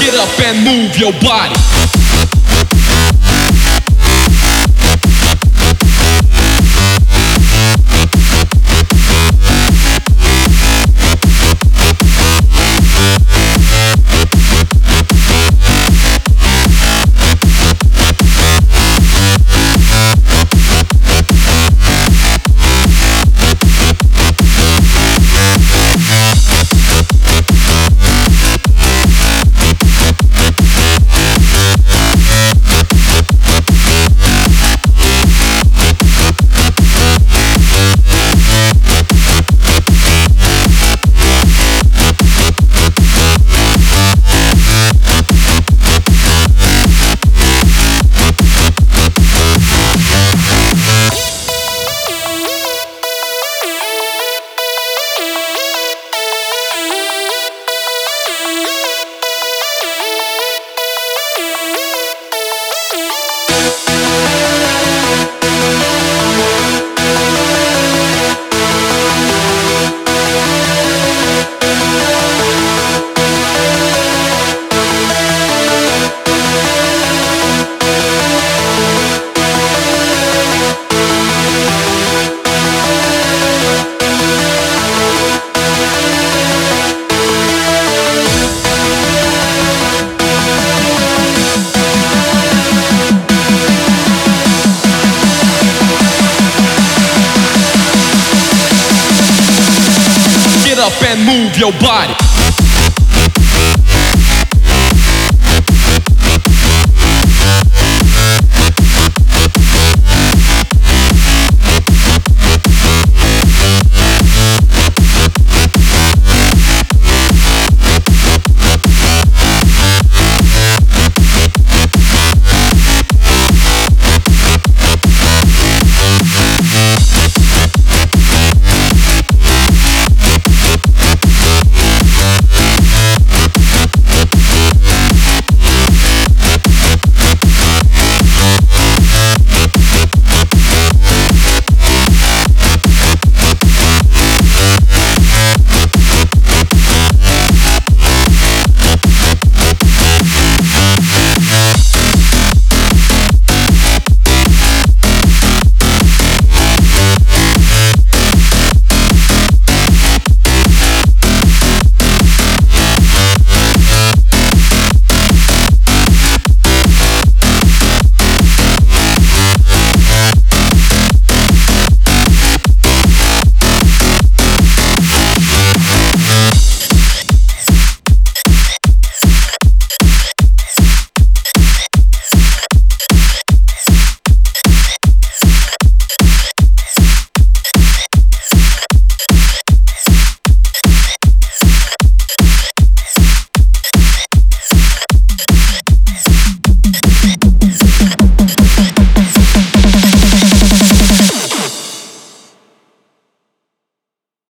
Get up and move your body. Get up and move your body.